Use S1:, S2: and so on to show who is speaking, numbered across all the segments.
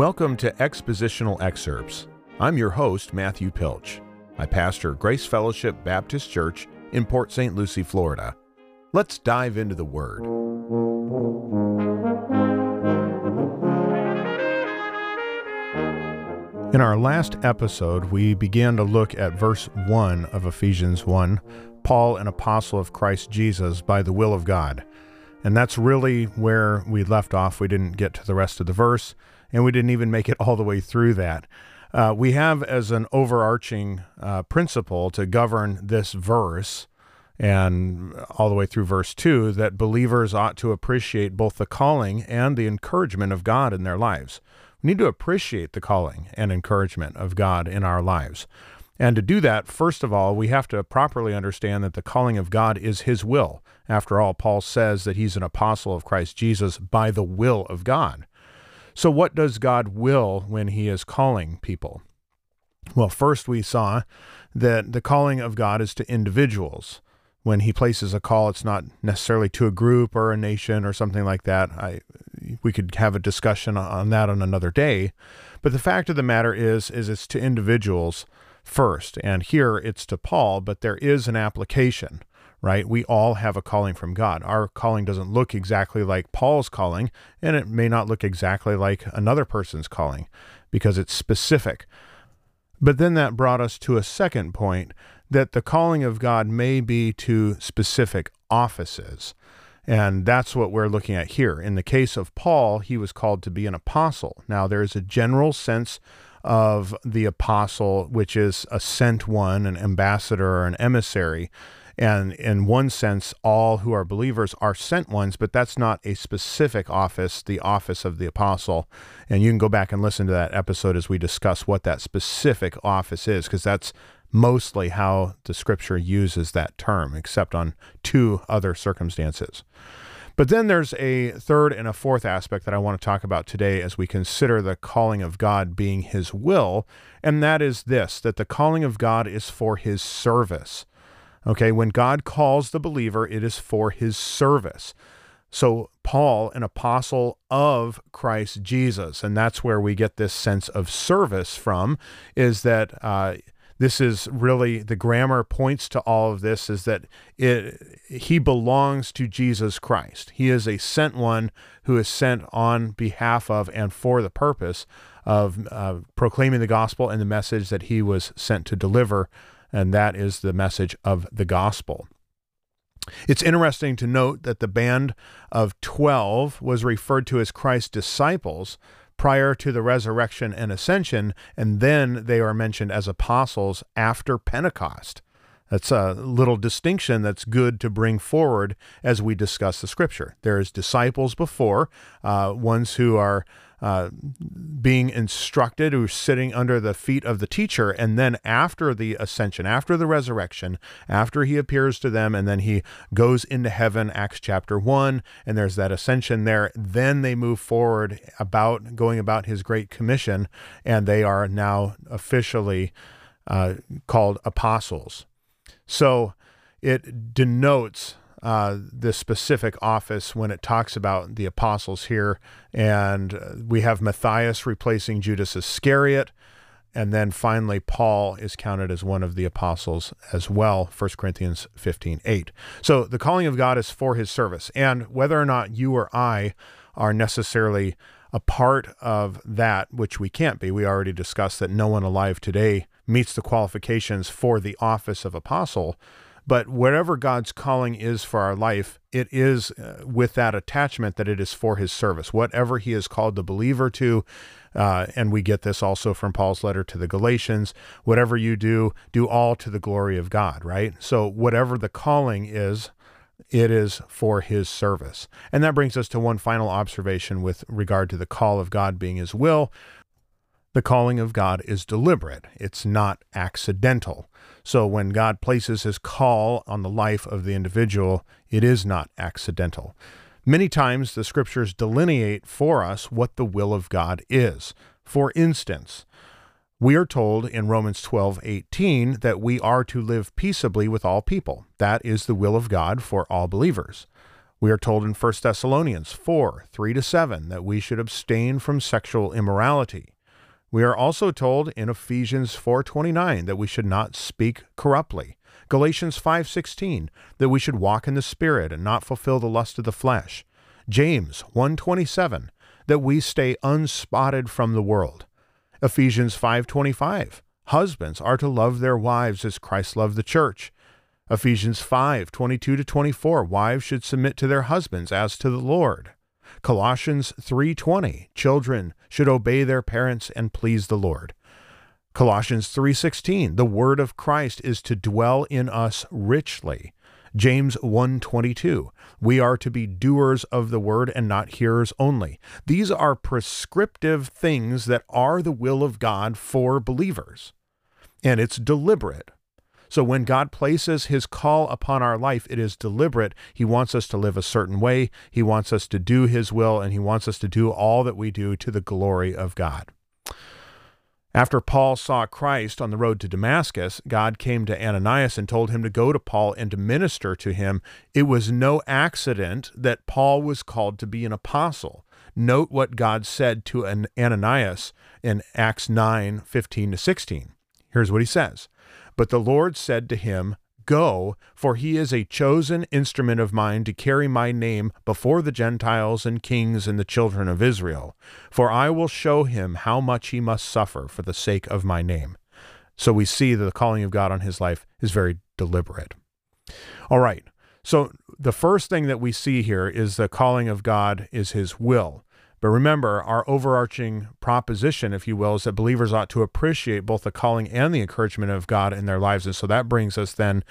S1: Welcome to Expositional Excerpts. I'm your host, Matthew Pilch. I pastor Grace Fellowship Baptist Church in Port St. Lucie, Florida. Let's dive into the Word. In our last episode, we began to look at verse 1 of Ephesians 1 Paul, an apostle of Christ Jesus, by the will of God. And that's really where we left off. We didn't get to the rest of the verse, and we didn't even make it all the way through that. Uh, we have as an overarching uh, principle to govern this verse and all the way through verse 2 that believers ought to appreciate both the calling and the encouragement of God in their lives. We need to appreciate the calling and encouragement of God in our lives. And to do that, first of all, we have to properly understand that the calling of God is His will. After all, Paul says that he's an apostle of Christ Jesus by the will of God. So, what does God will when He is calling people? Well, first we saw that the calling of God is to individuals. When He places a call, it's not necessarily to a group or a nation or something like that. I, we could have a discussion on that on another day. But the fact of the matter is, is it's to individuals first. And here it's to Paul, but there is an application, right? We all have a calling from God. Our calling doesn't look exactly like Paul's calling, and it may not look exactly like another person's calling because it's specific. But then that brought us to a second point that the calling of God may be to specific offices. And that's what we're looking at here. In the case of Paul, he was called to be an apostle. Now, there's a general sense of the apostle, which is a sent one, an ambassador, or an emissary. And in one sense, all who are believers are sent ones, but that's not a specific office, the office of the apostle. And you can go back and listen to that episode as we discuss what that specific office is, because that's mostly how the scripture uses that term, except on two other circumstances. But then there's a third and a fourth aspect that I want to talk about today as we consider the calling of God being His will, and that is this that the calling of God is for His service. Okay, when God calls the believer, it is for His service. So, Paul, an apostle of Christ Jesus, and that's where we get this sense of service from, is that uh, this is really the grammar points to all of this is that it he belongs to Jesus Christ. He is a sent one who is sent on behalf of and for the purpose of uh, proclaiming the gospel and the message that he was sent to deliver, and that is the message of the gospel. It's interesting to note that the band of 12 was referred to as Christ's disciples prior to the resurrection and ascension, and then they are mentioned as apostles after Pentecost. That's a little distinction that's good to bring forward as we discuss the scripture. There is disciples before, uh, ones who are uh, being instructed, who's sitting under the feet of the teacher. And then after the ascension, after the resurrection, after he appears to them, and then he goes into heaven, Acts chapter 1, and there's that ascension there. Then they move forward about going about his great commission, and they are now officially uh, called apostles. So it denotes uh, the specific office when it talks about the apostles here. And uh, we have Matthias replacing Judas Iscariot. And then finally, Paul is counted as one of the apostles as well, 1 Corinthians 15 8. So the calling of God is for his service. And whether or not you or I are necessarily a part of that, which we can't be, we already discussed that no one alive today meets the qualifications for the office of apostle. But whatever God's calling is for our life, it is uh, with that attachment that it is for his service. Whatever he has called the believer to, uh, and we get this also from Paul's letter to the Galatians whatever you do, do all to the glory of God, right? So, whatever the calling is, it is for his service. And that brings us to one final observation with regard to the call of God being his will. The calling of God is deliberate, it's not accidental. So when God places his call on the life of the individual, it is not accidental. Many times the scriptures delineate for us what the will of God is. For instance, we are told in Romans 12, 18 that we are to live peaceably with all people. That is the will of God for all believers. We are told in 1 Thessalonians 4 3 to 7 that we should abstain from sexual immorality. We are also told in Ephesians 4:29 that we should not speak corruptly. Galatians 5:16 that we should walk in the spirit and not fulfill the lust of the flesh. James 1:27 that we stay unspotted from the world. Ephesians 5:25 husbands are to love their wives as Christ loved the church. Ephesians 5:22 to 24, wives should submit to their husbands as to the Lord. Colossians 3:20, children should obey their parents and please the Lord. Colossians 3:16, the word of Christ is to dwell in us richly. James 1:22, we are to be doers of the word and not hearers only. These are prescriptive things that are the will of God for believers. And it's deliberate. So when God places his call upon our life, it is deliberate. He wants us to live a certain way, he wants us to do his will, and he wants us to do all that we do to the glory of God. After Paul saw Christ on the road to Damascus, God came to Ananias and told him to go to Paul and to minister to him. It was no accident that Paul was called to be an apostle. Note what God said to Ananias in Acts 9 15 to 16. Here's what he says but the Lord said to him, Go, for he is a chosen instrument of mine to carry my name before the Gentiles and kings and the children of Israel. For I will show him how much he must suffer for the sake of my name. So we see that the calling of God on his life is very deliberate. All right. So the first thing that we see here is the calling of God is his will. But remember, our overarching proposition, if you will, is that believers ought to appreciate both the calling and the encouragement of God in their lives. And so that brings us then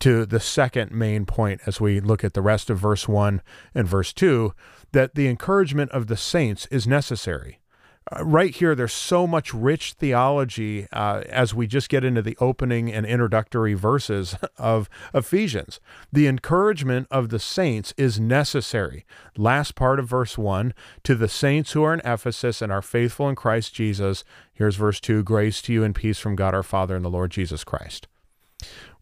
S1: to the second main point as we look at the rest of verse 1 and verse 2 that the encouragement of the saints is necessary. Uh, right here, there's so much rich theology uh, as we just get into the opening and introductory verses of Ephesians. The encouragement of the saints is necessary. Last part of verse 1 to the saints who are in Ephesus and are faithful in Christ Jesus. Here's verse 2 Grace to you and peace from God our Father and the Lord Jesus Christ.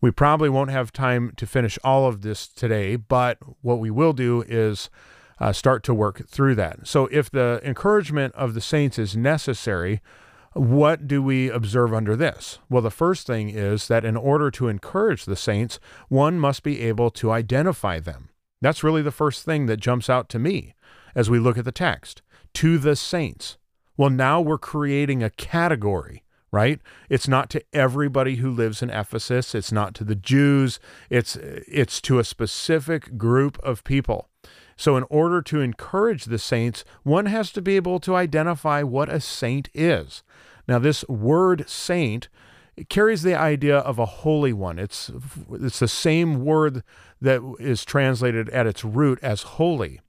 S1: We probably won't have time to finish all of this today, but what we will do is uh, start to work through that. So, if the encouragement of the saints is necessary, what do we observe under this? Well, the first thing is that in order to encourage the saints, one must be able to identify them. That's really the first thing that jumps out to me as we look at the text. To the saints. Well, now we're creating a category, right? It's not to everybody who lives in Ephesus, it's not to the Jews, it's it's to a specific group of people. So, in order to encourage the saints, one has to be able to identify what a saint is. Now, this word saint carries the idea of a holy one. It's, it's the same word that is translated at its root as holy.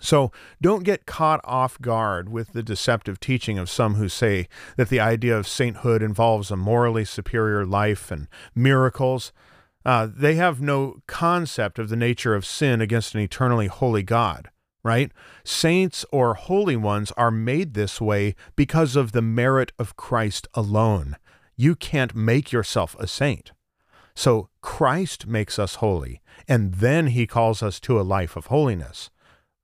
S1: So don't get caught off guard with the deceptive teaching of some who say that the idea of sainthood involves a morally superior life and miracles. Uh, they have no concept of the nature of sin against an eternally holy God, right? Saints or holy ones are made this way because of the merit of Christ alone. You can't make yourself a saint. So Christ makes us holy, and then he calls us to a life of holiness.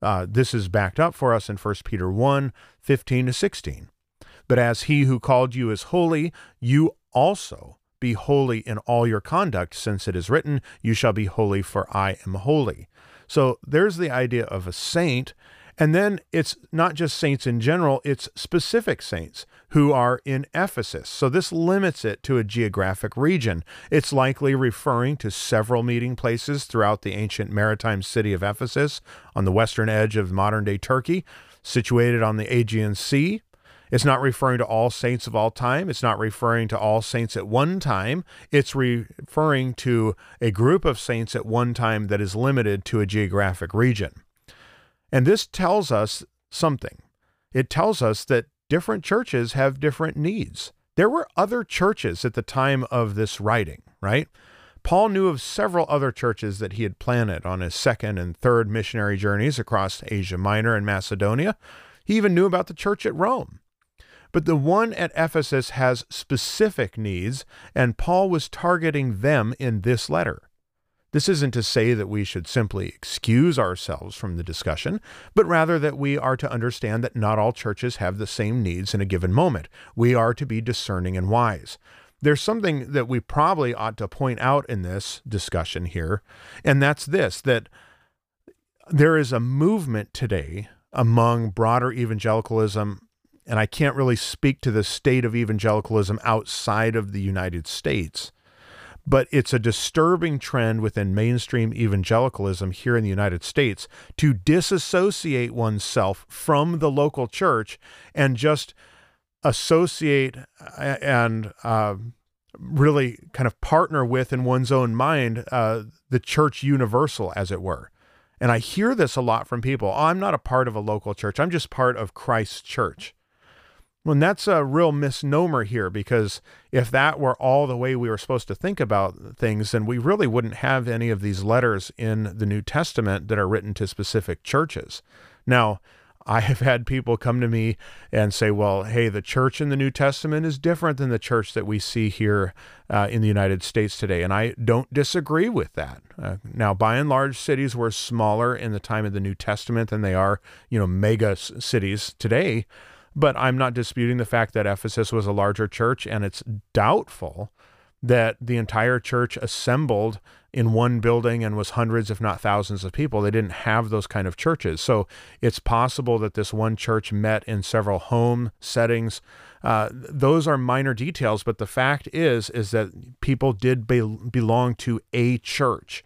S1: Uh, this is backed up for us in 1 Peter 1 15 to 16. But as he who called you is holy, you also be holy in all your conduct, since it is written, You shall be holy, for I am holy. So there's the idea of a saint. And then it's not just saints in general, it's specific saints who are in Ephesus. So this limits it to a geographic region. It's likely referring to several meeting places throughout the ancient maritime city of Ephesus on the western edge of modern day Turkey, situated on the Aegean Sea. It's not referring to all saints of all time. It's not referring to all saints at one time. It's referring to a group of saints at one time that is limited to a geographic region. And this tells us something. It tells us that different churches have different needs. There were other churches at the time of this writing, right? Paul knew of several other churches that he had planted on his second and third missionary journeys across Asia Minor and Macedonia. He even knew about the church at Rome. But the one at Ephesus has specific needs, and Paul was targeting them in this letter. This isn't to say that we should simply excuse ourselves from the discussion, but rather that we are to understand that not all churches have the same needs in a given moment. We are to be discerning and wise. There's something that we probably ought to point out in this discussion here, and that's this that there is a movement today among broader evangelicalism, and I can't really speak to the state of evangelicalism outside of the United States but it's a disturbing trend within mainstream evangelicalism here in the United States to disassociate oneself from the local church and just associate uh, and uh, really kind of partner with in one's own mind uh, the church universal, as it were. And I hear this a lot from people. Oh, I'm not a part of a local church. I'm just part of Christ's church. Well, and that's a real misnomer here because if that were all the way we were supposed to think about things, then we really wouldn't have any of these letters in the New Testament that are written to specific churches. Now, I have had people come to me and say, well, hey, the church in the New Testament is different than the church that we see here uh, in the United States today. And I don't disagree with that. Uh, now, by and large, cities were smaller in the time of the New Testament than they are, you know, mega cities today. But I'm not disputing the fact that Ephesus was a larger church, and it's doubtful that the entire church assembled in one building and was hundreds, if not thousands, of people. They didn't have those kind of churches. So it's possible that this one church met in several home settings. Uh, those are minor details, but the fact is, is that people did be- belong to a church.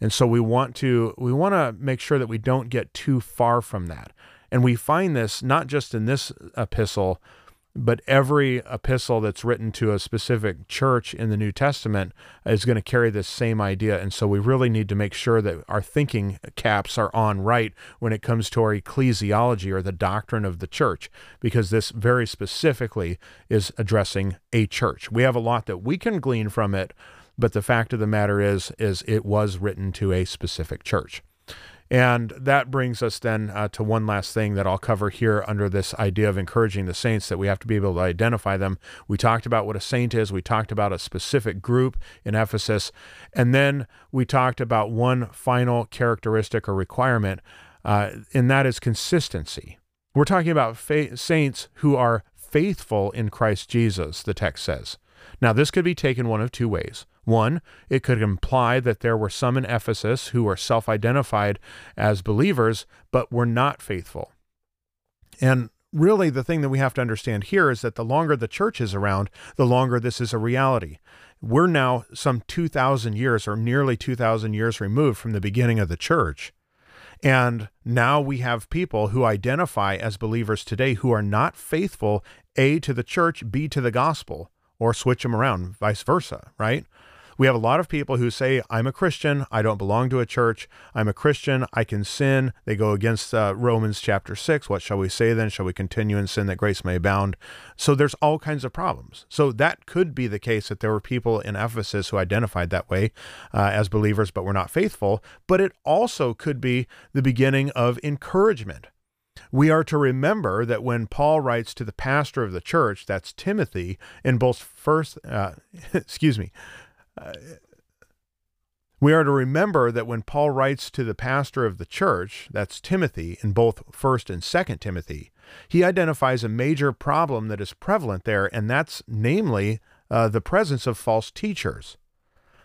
S1: And so we want to we want to make sure that we don't get too far from that. And we find this not just in this epistle, but every epistle that's written to a specific church in the New Testament is going to carry this same idea. And so we really need to make sure that our thinking caps are on right when it comes to our ecclesiology or the doctrine of the church, because this very specifically is addressing a church. We have a lot that we can glean from it, but the fact of the matter is, is it was written to a specific church. And that brings us then uh, to one last thing that I'll cover here under this idea of encouraging the saints that we have to be able to identify them. We talked about what a saint is, we talked about a specific group in Ephesus, and then we talked about one final characteristic or requirement, uh, and that is consistency. We're talking about fa- saints who are faithful in Christ Jesus, the text says. Now, this could be taken one of two ways. One, it could imply that there were some in Ephesus who were self identified as believers, but were not faithful. And really, the thing that we have to understand here is that the longer the church is around, the longer this is a reality. We're now some 2,000 years or nearly 2,000 years removed from the beginning of the church. And now we have people who identify as believers today who are not faithful, A, to the church, B, to the gospel, or switch them around, vice versa, right? We have a lot of people who say, I'm a Christian, I don't belong to a church, I'm a Christian, I can sin. They go against uh, Romans chapter 6. What shall we say then? Shall we continue in sin that grace may abound? So there's all kinds of problems. So that could be the case that there were people in Ephesus who identified that way uh, as believers but were not faithful. But it also could be the beginning of encouragement we are to remember that when Paul writes to the pastor of the church, that's Timothy, in both first, uh, excuse me, we are to remember that when Paul writes to the pastor of the church, that's Timothy, in both 1st and 2nd Timothy, he identifies a major problem that is prevalent there, and that's namely uh, the presence of false teachers.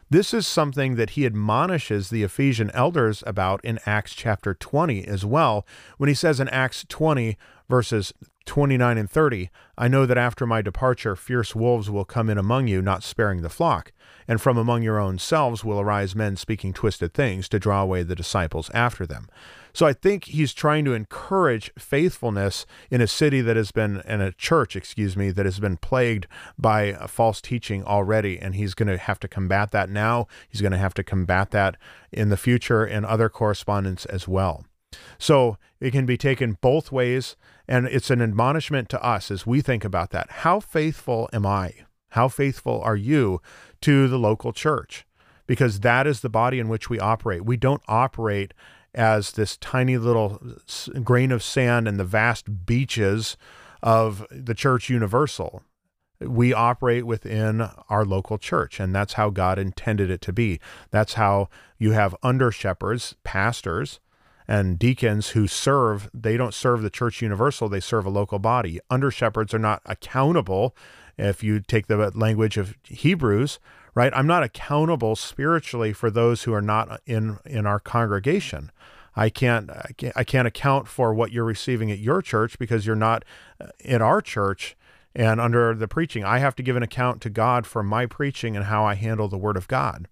S1: This is something that he admonishes the Ephesian elders about in Acts chapter 20 as well, when he says in Acts 20, verses 29 and 30, I know that after my departure, fierce wolves will come in among you, not sparing the flock. And from among your own selves will arise men speaking twisted things to draw away the disciples after them. So I think he's trying to encourage faithfulness in a city that has been, in a church, excuse me, that has been plagued by false teaching already. And he's going to have to combat that now. He's going to have to combat that in the future in other correspondence as well. So it can be taken both ways. And it's an admonishment to us as we think about that. How faithful am I? How faithful are you to the local church? Because that is the body in which we operate. We don't operate as this tiny little grain of sand in the vast beaches of the church universal. we operate within our local church, and that's how God intended it to be. That's how you have under shepherds, pastors, and deacons who serve. They don't serve the church universal, they serve a local body. Under shepherds are not accountable. If you take the language of Hebrews, right? I'm not accountable spiritually for those who are not in in our congregation. I can't, I can't account for what you're receiving at your church because you're not uh, in our church and under the preaching. I have to give an account to God for my preaching and how I handle the word of God.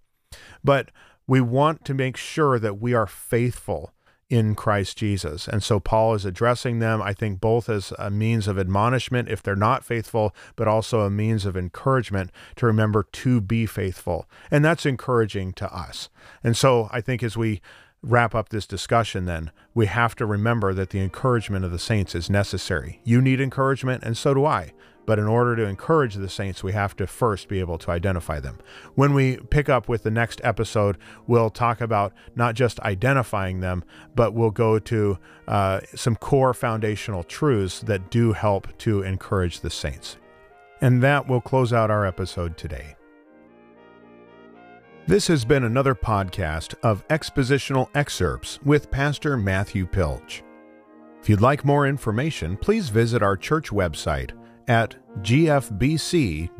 S1: But we want to make sure that we are faithful in Christ Jesus. And so Paul is addressing them, I think, both as a means of admonishment if they're not faithful, but also a means of encouragement to remember to be faithful. And that's encouraging to us. And so I think as we wrap up this discussion, then we have to remember that the encouragement of the saints is necessary. You need encouragement, and so do I. But in order to encourage the saints, we have to first be able to identify them. When we pick up with the next episode, we'll talk about not just identifying them, but we'll go to uh, some core foundational truths that do help to encourage the saints. And that will close out our episode today. This has been another podcast of expositional excerpts with Pastor Matthew Pilch. If you'd like more information, please visit our church website at gfbc.net.